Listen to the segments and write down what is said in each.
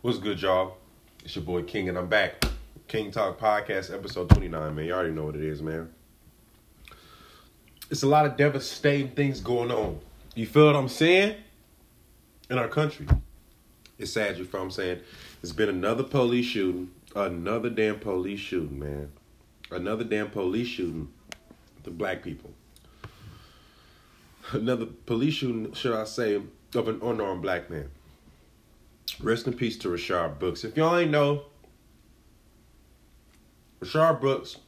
What's good, y'all? It's your boy King, and I'm back. King Talk Podcast, episode 29, man. You already know what it is, man. It's a lot of devastating things going on. You feel what I'm saying? In our country. It's sad, you feel what I'm saying? It's been another police shooting. Another damn police shooting, man. Another damn police shooting to black people. Another police shooting, should I say, of an unarmed black man. Rest in peace to Rayshard Brooks. If y'all ain't know, Rayshard Brooks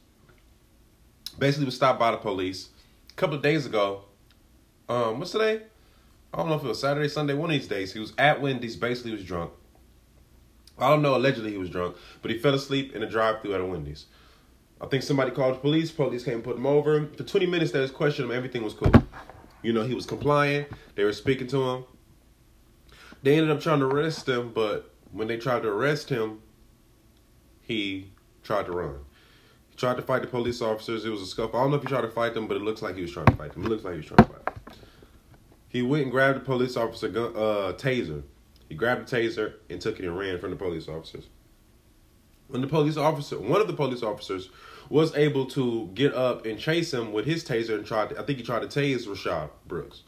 basically was stopped by the police a couple of days ago. Um, what's today? I don't know if it was Saturday, Sunday, one of these days. He was at Wendy's, basically was drunk. I don't know, allegedly he was drunk, but he fell asleep in a drive-through at a Wendy's. I think somebody called the police. Police came and put him over. For 20 minutes, they was questioning him. Everything was cool. You know, he was compliant. They were speaking to him. They ended up trying to arrest him, but when they tried to arrest him, he tried to run. He tried to fight the police officers. It was a scuffle. I don't know if he tried to fight them, but it looks like he was trying to fight them. It looks like he was trying to fight them. He went and grabbed the police officer gun, uh, taser. He grabbed the taser and took it and ran from the police officers. When the police officer, one of the police officers, was able to get up and chase him with his taser and tried. To, I think he tried to tase Rayshard Brooks,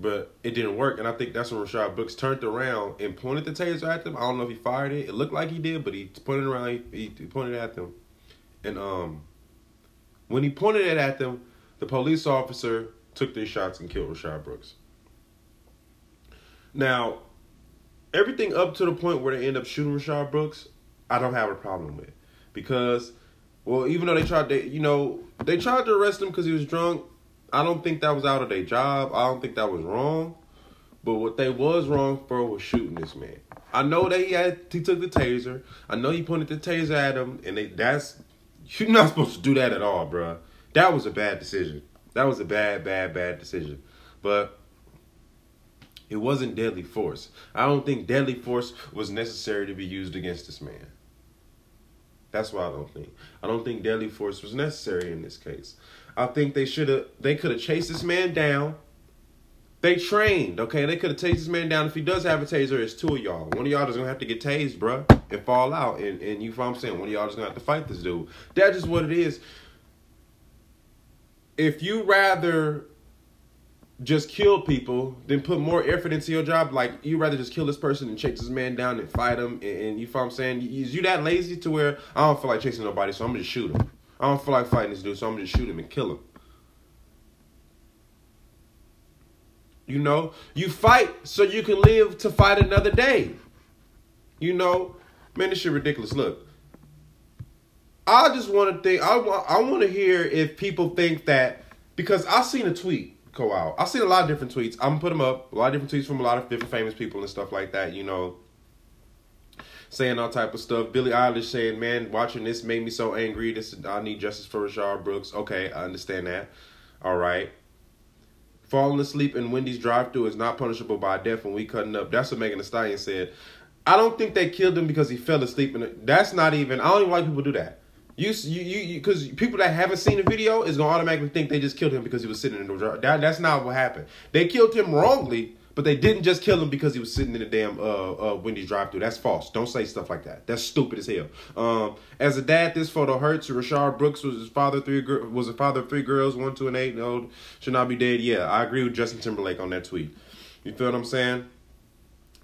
but it didn't work. And I think that's when Rayshard Brooks turned around and pointed the taser at them. I don't know if he fired it. It looked like he did, but he pointed around. He, he pointed at them, and um, when he pointed it at them, the police officer took their shots and killed Rayshard Brooks. Now, everything up to the point where they end up shooting Rayshard Brooks, I don't have a problem with because, well, even though they tried, they you know they tried to arrest him because he was drunk. I don't think that was out of their job. I don't think that was wrong. But what they was wrong for was shooting this man. I know that he had he took the taser. I know he pointed the taser at him, and they that's you're not supposed to do that at all, bro. That was a bad decision. That was a bad, bad, bad decision. But it wasn't deadly force. I don't think deadly force was necessary to be used against this man. That's why I don't think. I don't think deadly force was necessary in this case. I think they should have they could have chased this man down. They trained, okay? They could have tased this man down. If he does have a taser, it's two of y'all. One of y'all is gonna have to get tased, bruh, and fall out. And and you know what I'm saying? One of y'all is gonna have to fight this dude. That's just what it is. If you rather just kill people than put more effort into your job. Like you rather just kill this person and chase this man down and fight him. And, and you feel I'm saying? Is you that lazy to where I don't feel like chasing nobody, so I'm gonna just shoot him. I don't feel like fighting this dude, so I'm gonna just shoot him and kill him. You know, you fight so you can live to fight another day. You know, man, this shit ridiculous. Look, I just want to think. I want. I want to hear if people think that because I seen a tweet out. I've seen a lot of different tweets. I'm gonna put them up. A lot of different tweets from a lot of different famous people and stuff like that. You know, saying all type of stuff. Billie Eilish saying, "Man, watching this made me so angry. This I need justice for Rayshard Brooks." Okay, I understand that. All right. Falling asleep in Wendy's drive-thru is not punishable by death when we cutting up. That's what Megan Thee Stallion said. I don't think they killed him because he fell asleep. It. That's not even. I don't even like people do that. You you you because people that haven't seen the video is gonna automatically think they just killed him because he was sitting in the drive. That that's not what happened. They killed him wrongly, but they didn't just kill him because he was sitting in the damn uh, uh Wendy's drive-through. That's false. Don't say stuff like that. That's stupid as hell. Um, as a dad, this photo hurts. Rayshard Brooks was his father. Three was a father of three girls, one, two, and eight. No, should not be dead. Yeah, I agree with Justin Timberlake on that tweet. You feel what I'm saying?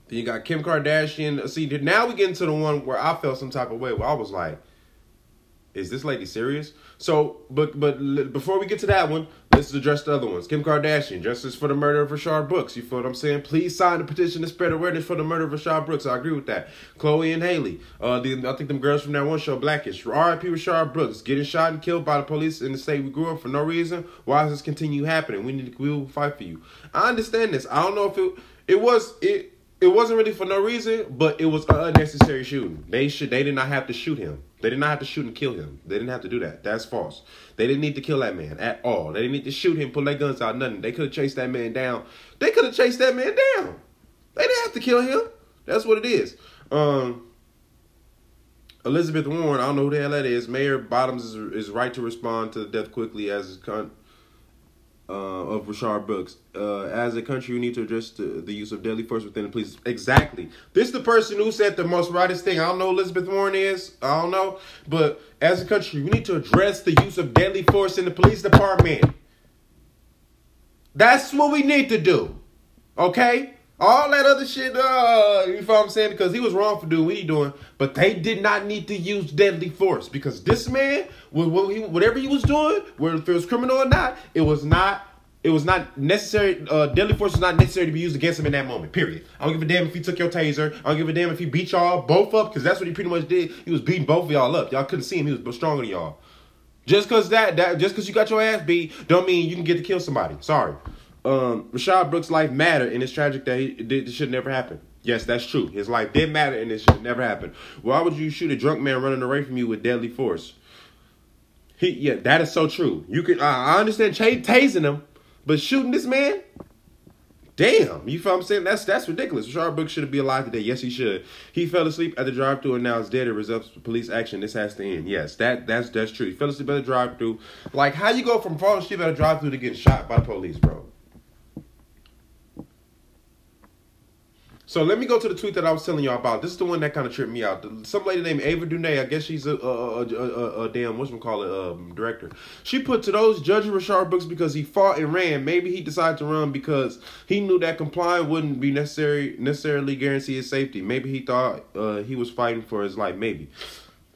Then you got Kim Kardashian. See, now we get into the one where I felt some type of way. Where I was like, is this lady serious? So, but but before we get to that one, let's address the other ones. Kim Kardashian, justice for the murder of Rayshard Brooks. You feel what I'm saying? Please sign the petition to spread awareness for the murder of Rayshard Brooks. I agree with that. Chloe and Haley, uh, the, I think them girls from that one show, Blackish. R.I.P. Rayshard Brooks, getting shot and killed by the police in the state we grew up for no reason. Why does this continue happening? We need to, we will fight for you. I understand this. I don't know if it it was it it wasn't really for no reason, but it was an unnecessary shooting. They should they did not have to shoot him. They did not have to shoot and kill him. They didn't have to do that. That's false. They didn't need to kill that man at all. They didn't need to shoot him, pull their guns out, nothing. They could have chased that man down. They could have chased that man down. They didn't have to kill him. That's what it is. Um Elizabeth Warren, I don't know who the hell that is. Mayor Bottoms is, is right to respond to the death quickly as his con- uh, of Rayshard Brooks. Uh, as a country, we need to address the, the, use of deadly force within the police. Exactly. This is the person who said the most rightest thing. I don't know Elizabeth Warren is. I don't know. But as a country, we need to address the use of deadly force in the police department. That's what we need to do. Okay? All that other shit, uh, you know what I'm saying? Because he was wrong for doing what he doing, but they did not need to use deadly force because this man, whatever he was doing, whether it was criminal or not, it was not. It was not necessary. Uh, deadly force was not necessary to be used against him in that moment. Period. I don't give a damn if he took your taser. I don't give a damn if he beat y'all both up because that's what he pretty much did. He was beating both of y'all up. Y'all couldn't see him. He was stronger than y'all. Just cause that that just cause you got your ass beat, don't mean you can get to kill somebody. Sorry um, Rayshard Brooks' life mattered, and it's tragic that he, this should never happen. Yes, that's true. His life did matter, and it should never happen. Why would you shoot a drunk man running away from you with deadly force? He, yeah, that is so true. You can, I understand ch- tasing him, but shooting this man, damn, you feel what I'm saying? That's that's ridiculous. Rayshard Brooks should be alive today. Yes, he should. He fell asleep at the drive-through and now is dead. It results police action. This has to end. Yes, that that's that's true. He fell asleep at the drive-through. Like, how you go from falling asleep at a drive-through to getting shot by the police, bro? So let me go to the tweet that I was telling y'all about. This is the one that kind of tripped me out. Some lady named Ava DuVernay, I guess she's a a, a, a, a damn what's call it um, director. She put to those judging Rayshard Brooks because he fought and ran. Maybe he decided to run because he knew that complying wouldn't be necessary necessarily guarantee his safety. Maybe he thought uh, he was fighting for his life. Maybe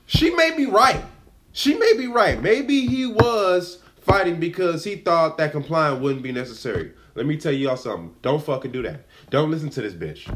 she may be right. She may be right. Maybe he was fighting because he thought that complying wouldn't be necessary. Let me tell y'all something. Don't fucking do that. Don't listen to this bitch.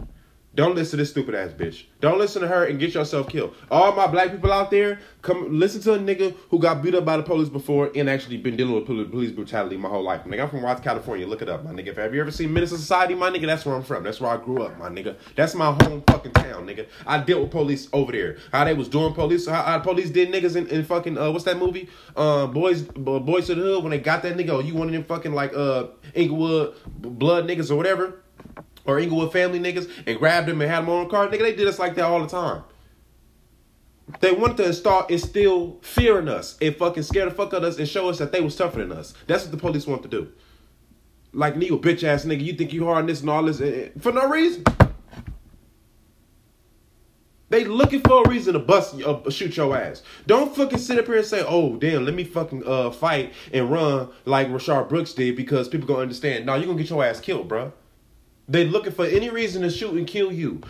Don't listen to this stupid ass bitch. Don't listen to her and get yourself killed. All my black people out there, come listen to a nigga who got beat up by the police before and actually been dealing with police brutality my whole life. Nigga, I'm from Watts, California. Look it up, my nigga. If have you ever seen II Society, my nigga, that's where I'm from. That's where I grew up, my nigga. That's my home fucking town, nigga. I dealt with police over there. How they was doing police, how, how police did niggas in, in fucking uh, what's that movie? Uh, boys, boys to the hood when they got that nigga. Oh, you one of them fucking like uh Inglewood blood niggas or whatever or Inglewood family niggas and grabbed them and had them on a car. Nigga, they did us like that all the time. They wanted to install instill fear in us and fucking scare the fuck out of us and show us that they was tougher than us. That's what the police want to do. Like, you bitch ass nigga, you think you hard on this and all this eh, eh, for no reason. They looking for a reason to bust, uh, shoot your ass. Don't fucking sit up here and say, "Oh, damn, let me fucking uh fight and run like Rayshard Brooks did," because people gonna understand. No, you gonna get your ass killed, bro. They looking for any reason to shoot and kill you.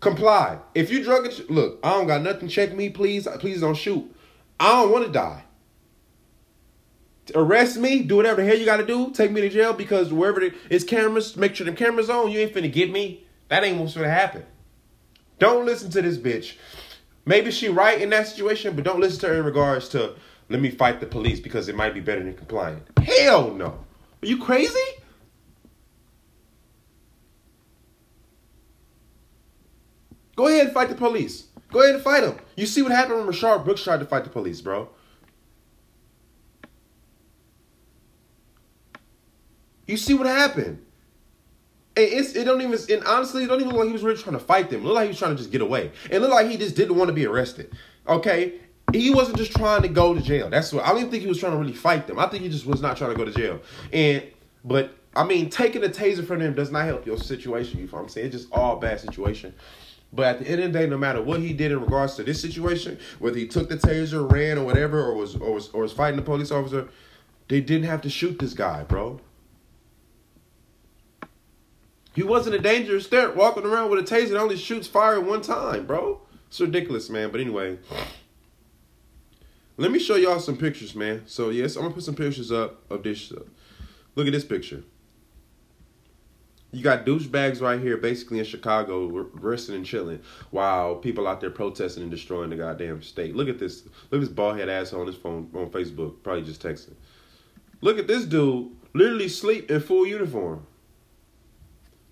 Comply. If you drug it, look, I don't got nothing. Check me, please. Please don't shoot. I don't want to die. Arrest me, do whatever the hell you got to do. Take me to jail because wherever it's cameras, make sure the cameras on. You ain't finna get me. That ain't what's gonna happen. Don't listen to this bitch. Maybe she right in that situation, but don't listen to her in regards to let me fight the police because it might be better than complying. Hell no. Are you crazy? Go ahead and fight the police. Go ahead and fight them. You see what happened when Rayshard Brooks tried to fight the police, bro. You see what happened. And it don't even and honestly it don't even look like he was really trying to fight them. It looked like he was trying to just get away. It looked like he just didn't want to be arrested. Okay? He wasn't just trying to go to jail. That's what I don't even think he was trying to really fight them. I think he just was not trying to go to jail. And but I mean taking a taser from them does not help your situation. You know what I'm saying? It's just all bad situation. But at the end of the day, no matter what he did in regards to this situation, whether he took the taser, ran, or whatever, or was or was or was fighting the police officer, they didn't have to shoot this guy, bro. He wasn't a dangerous threat walking around with a taser that only shoots fire one time, bro. It's ridiculous, man. But anyway, let me show y'all some pictures, man. So yes, I'm gonna put some pictures up of this. Look at this picture. You got douchebags right here, basically in Chicago, resting and chilling, while people out there protesting and destroying the goddamn state. Look at this. Look at this bald head asshole on his phone on Facebook, probably just texting. Look at this dude, literally sleep in full uniform.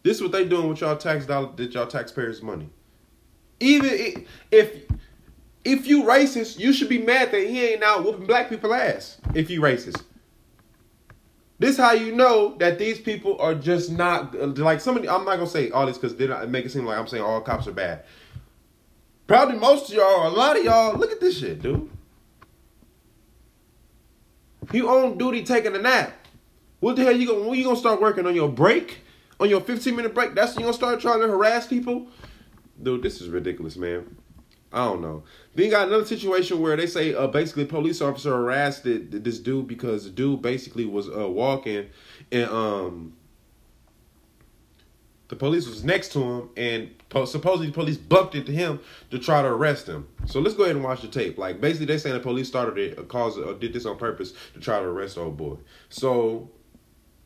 This is what they doing with y'all tax dollar, that y'all taxpayers' money. Even if if you racist, you should be mad that he ain't out whooping black people ass. If you racist. This how you know that these people are just not like somebody. I'm not gonna say all this because then I make it seem like I'm saying all cops are bad. Probably most of y'all, a lot of y'all, look at this shit, dude. You on duty taking a nap What the hell you gonna when you gonna start working on your break? On your 15 minute break? That's when you gonna start trying to harass people? Dude, this is ridiculous, man. I don't know. Then got another situation where they say uh, basically police officer harassed this dude because the dude basically was uh, walking and um the police was next to him and po- supposedly the police bumped into him to try to arrest him. So let's go ahead and watch the tape. Like basically they saying the police started it, uh, caused or did this on purpose to try to arrest old boy. So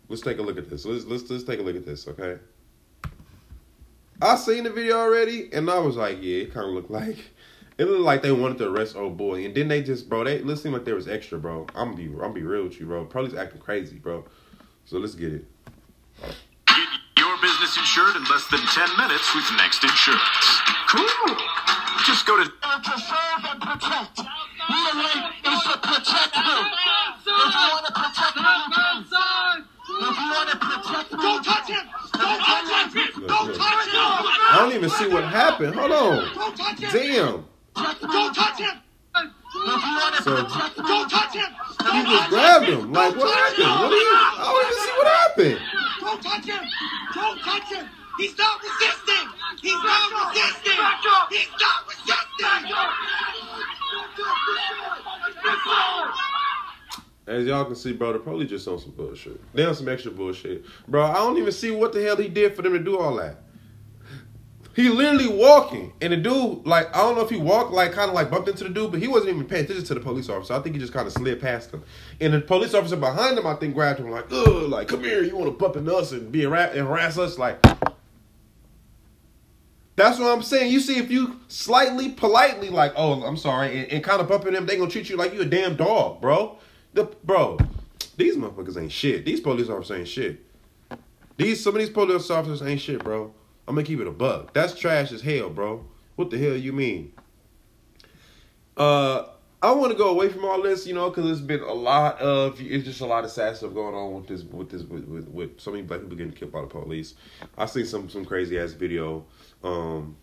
let's take a look at this. Let's let's let's take a look at this, okay? I seen the video already and I was like, yeah, it kind of looked like it looked like they wanted to arrest old boy, and then they just, bro, they it seemed like there was extra, bro. I'm gonna be, I'm gonna be real with you, bro. Police acting crazy, bro. So let's get it. Get your business insured in less than ten minutes with Next Insurance. Cool. Just go to. To serve and protect. Really is to protect you. If you want to protect me, if you want to protect me, don't touch him. Don't touch him. Don't touch him. I don't even see what happened. Hold on. Don't touch him. Damn. Don't touch him. If you want to So- don't touch him. He just grabbed him. Like, what happened? What do you? I don't even see what happened. Don't touch him. Don't touch him. He's not resisting. He's not resisting. He's not resisting. As y'all can see, bro, the police just on some bullshit. They on some extra bullshit. Bro, I don't even see what the hell he did for them to do all that. He literally walking, and the dude, like, I don't know if he walked, like, kind of like bumped into the dude, but he wasn't even paying attention to the police officer. I think he just kind of slid past him. And the police officer behind him, I think, grabbed him, like, ugh, like, come here, you want to bump into us and be harass, and harass us? Like, that's what I'm saying. You see, if you slightly, politely, like, oh, I'm sorry, and, and kind of bumping them, they gonna treat you like you a damn dog, bro. The bro, these motherfuckers ain't shit. These police officers ain't shit. These some of these police officers ain't shit, bro. I'm gonna keep it a buck. That's trash as hell, bro. What the hell you mean? Uh, I want to go away from all this, you know, because there's been a lot of it's just a lot of sad stuff going on with this, with this, with, with, with so many black people getting killed by the police. I seen some some crazy ass video, um,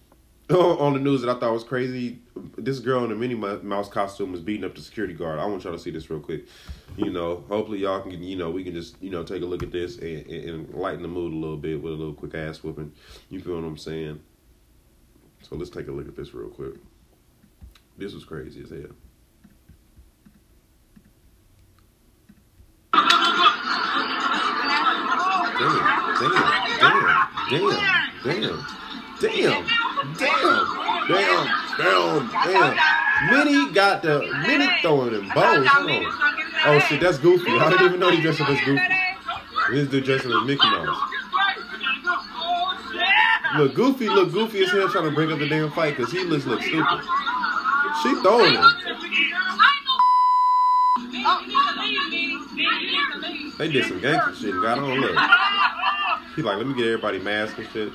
on the news that I thought was crazy. This girl in a Minnie Mouse costume was beating up the security guard. I want y'all to see this real quick. You know, hopefully y'all can, you know, we can just, you know, take a look at this and, and, lighten the mood a little bit with a little quick ass whooping. You feel what I'm saying? So let's take a look at this real quick. This was crazy as hell. Damn, damn, damn, damn, damn, damn, damn, damn, damn. Damn. Minnie got the Minnie throwing them bones. Oh shit, that's Goofy. I didn't even know he dressed up as Goofy. This dude dressed up as Mickey Mouse. Look, Goofy look goofy as hell trying to break up the damn fight because he looks look stupid. She throwing him. They did some gangster shit and got on look. He like, let me get everybody masked and shit.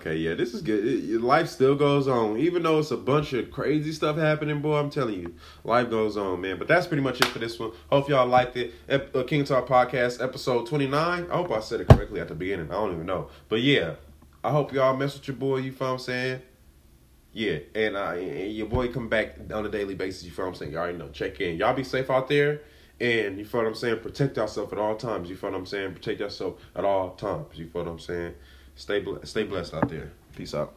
Okay, yeah, this is good. It- life still goes on, even though it's a bunch of crazy stuff happening. Boy, I'm telling you, life goes on, man. But that's pretty much it for this one. Hope y'all liked it. Ep- uh, King Talk Podcast, episode 29. I hope I said it correctly at the beginning. I don't even know, but yeah, I hope y'all mess with your boy. You feel what I'm saying? Yeah, and, uh, and your boy come back on a daily basis. You feel what I'm saying? Y'all already know. Check in. Y'all be safe out there. And you feel what I'm saying? Protect yourself at all times. You feel what I'm saying? Protect yourself at all times. You feel what I'm saying? Stay ble- stay blessed out there. Peace out.